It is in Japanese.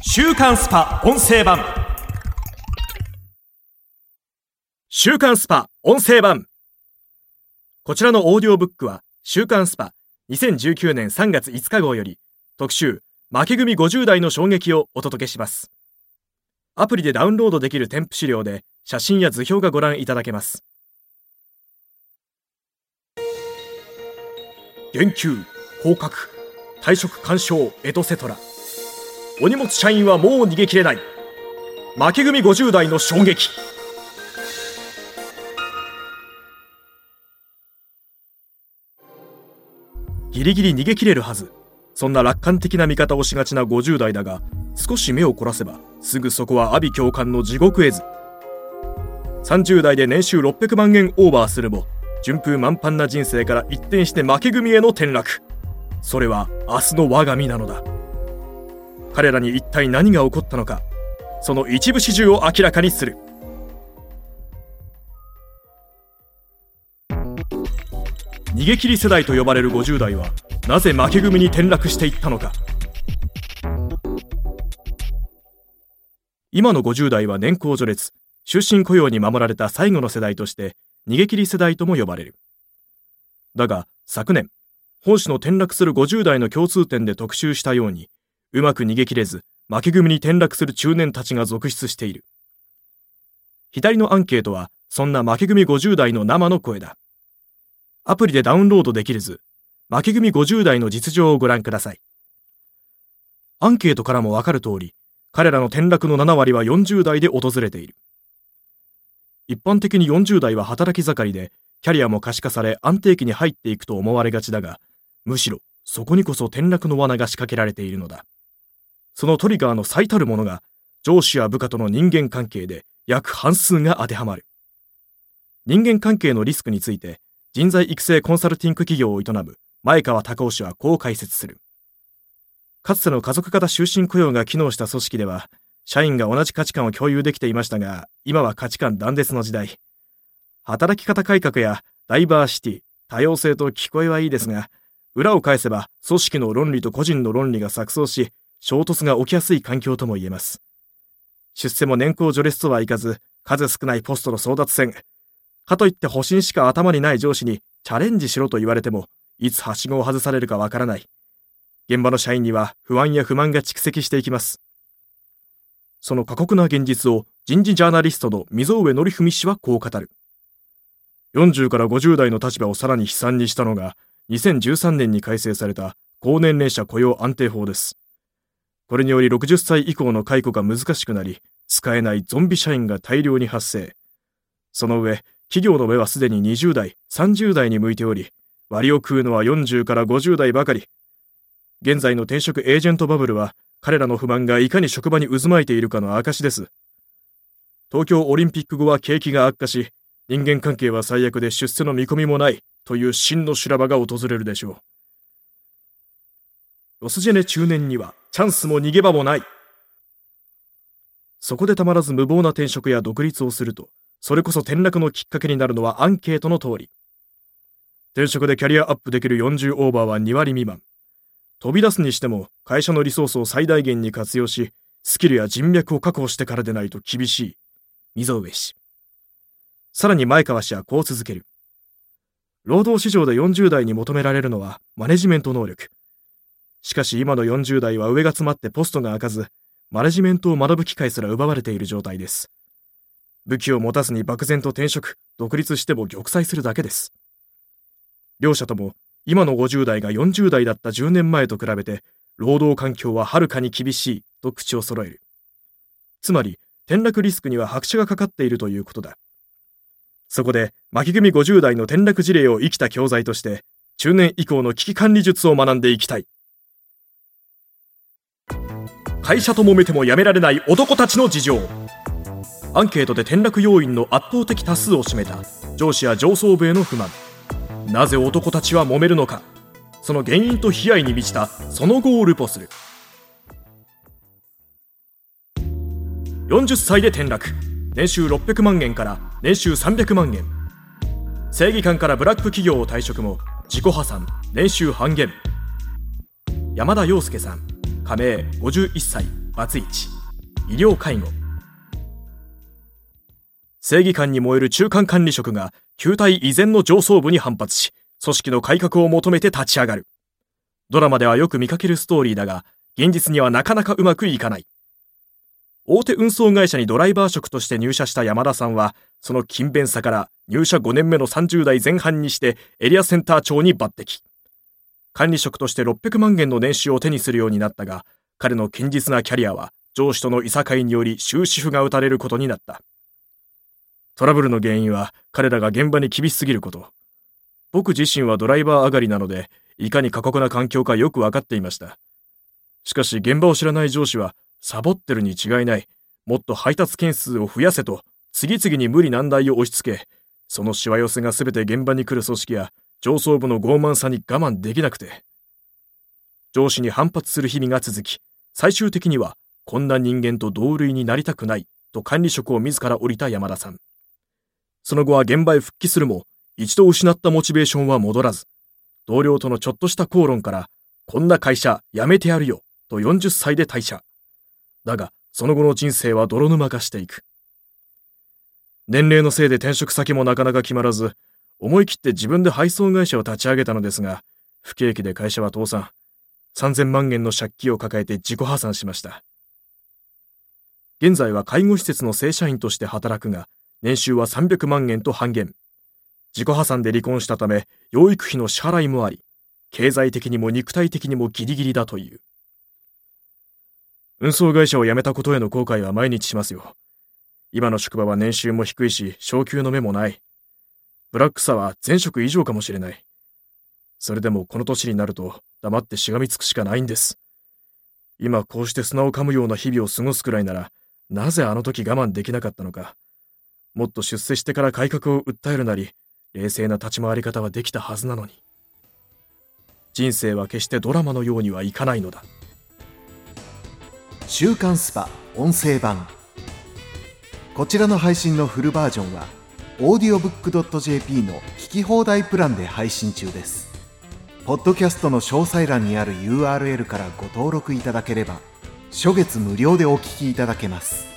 週刊 SPA! 音声版。週刊 SPA! 音声版。こちらのオーディオブックは週刊 SPA! 2019年3月5日号より特集負け組50代の衝撃をお届けします。アプリでダウンロードできる添付資料で写真や図表がご覧いただけます。減給降格退職干渉エトセトラ。お荷物社員はもう逃げ切れない。負け組50代の衝撃。ギリギリ逃げ切れるはず。そんな楽観的な見方をしがちな50代だが少し目を凝らせばすぐそこは阿鼻教官の地獄絵図30代で年収600万円オーバーするも順風満帆な人生から一転して負け組への転落。それは明日の我が身なのだ。彼らに一体何が起こったのかその一部始終を明らかにする。逃げ切り世代と呼ばれる50代はなぜ負け組に転落していったのか。今の50代は年功序列終身雇用に守られた最後の世代として逃げ切り世代とも呼ばれる。だが昨年本誌の転落する50代の共通点で特集したようにうまく逃げ切れず負け組に転落する中年たちが続出している。左のアンケートはそんな負け組50代の生の声だ。アプリでダウンロードできる図負け組50代の実情をご覧ください。アンケートからもわかる通り彼らの転落の7割は40代で訪れている。一般的に40代は働き盛りでキャリアも可視化され安定期に入っていくと思われがちだがむしろそこにこそ転落の罠が仕掛けられているのだ。そのトリガーの最たるものが上司や部下との人間関係で約半数が当てはまる。人間関係のリスクについて人材育成コンサルティング企業を営む前川隆夫氏はこう解説する。かつての家族型終身雇用が機能した組織では社員が同じ価値観を共有できていましたが今は価値観断絶の時代。働き方改革やダイバーシティ多様性と聞こえはいいですが裏を返せば組織の論理と個人の論理が錯綜し衝突が起きやすい環境とも言えます。出世も年功序列とはいかず、数少ないポストの争奪戦。かといって保身しか頭にない上司にチャレンジしろと言われても、いつはしごを外されるかわからない。現場の社員には不安や不満が蓄積していきます。その過酷な現実を人事ジャーナリストの溝上則文氏はこう語る。40から50代の立場をさらに悲惨にしたのが、2013年に改正された高年齢者雇用安定法です。これにより60歳以降の解雇が難しくなり、使えないゾンビ社員が大量に発生。その上、企業の目はすでに20代、30代に向いており、割を食うのは40から50代ばかり。現在の転職エージェントバブルは、彼らの不満がいかに職場に渦巻いているかの証です。東京オリンピック後は景気が悪化し、人間関係は最悪で出世の見込みもないという真の修羅場が訪れるでしょう。ロスジェネ中年にはチャンスも逃げ場もない。そこでたまらず無謀な転職や独立をすると、それこそ転落のきっかけになるのはアンケートの通り。転職でキャリアアップできる40オーバーは2割未満。飛び出すにしても会社のリソースを最大限に活用し、スキルや人脈を確保してからでないと厳しい。溝上氏。さらに前川氏はこう続ける。労働市場で40代に求められるのはマネジメント能力。しかし今の40代は上が詰まってポストが開かず、マネジメントを学ぶ機会すら奪われている状態です。武器を持たずに漠然と転職、独立しても玉砕するだけです。両者とも今の50代が40代だった10年前と比べて、労働環境ははるかに厳しいと口を揃える。つまり、転落リスクには拍車がかかっているということだ。そこで、巻き組50代の転落事例を生きた教材として、中年以降の危機管理術を学んでいきたい。会社と揉めてもやめられない男たちの事情。アンケートで転落要因の圧倒的多数を占めた。上司や上層部への不満。なぜ男たちは揉めるのか。その原因と悲哀に満ちた。その後をルポする40歳で転落。年収600万円から年収300万円正義感からブラック企業を退職も自己破産。年収半減。山田洋介さん。加盟51歳バツイチ医療介護。正義感に燃える中間管理職が旧体依然の上層部に反発し組織の改革を求めて立ち上がる。ドラマではよく見かけるストーリーだが現実にはなかなかうまくいかない。大手運送会社にドライバー職として入社した山田さんはその勤勉さから入社5年目の30代前半にしてエリアセンター長に抜擢。管理職として600万円の年収を手にするようになったが彼の堅実なキャリアは上司とのいさかいにより終止符が打たれることになった。トラブルの原因は彼らが現場に厳しすぎること。僕自身はドライバー上がりなのでいかに過酷な環境かよく分かっていました。しかし現場を知らない上司はサボってるに違いない。もっと配達件数を増やせと次々に無理難題を押し付けそのしわ寄せが全て現場に来る組織や上層部の傲慢さに我慢できなくて。上司に反発する日々が続き最終的にはこんな人間と同類になりたくないと管理職を自ら降りた山田さん。その後は現場へ復帰するも一度失ったモチベーションは戻らず同僚とのちょっとした口論からこんな会社辞めてやるよと40歳で退社。だがその後の人生は泥沼化していく。年齢のせいで転職先もなかなか決まらず思い切って自分で配送会社を立ち上げたのですが、不景気で会社は倒産。3000万円の借金を抱えて自己破産しました。現在は介護施設の正社員として働くが、年収は300万円と半減。自己破産で離婚したため、養育費の支払いもあり、経済的にも肉体的にもギリギリだという。運送会社を辞めたことへの後悔は毎日しますよ。今の職場は年収も低いし、昇給の目もない。ブラックさは前職以上かもしれない。それでもこの年になると黙ってしがみつくしかないんです。今こうして砂を噛むような日々を過ごすくらいなら、なぜあの時我慢できなかったのか。もっと出世してから改革を訴えるなり、冷静な立ち回り方はできたはずなのに。人生は決してドラマのようにはいかないのだ。週刊スパ音声版こちらの配信のフルバージョンは audiobook.jp の聞き放題プランで配信中です。ポッドキャストの詳細欄にある URL からご登録いただければ、初月無料でお聞きいただけます。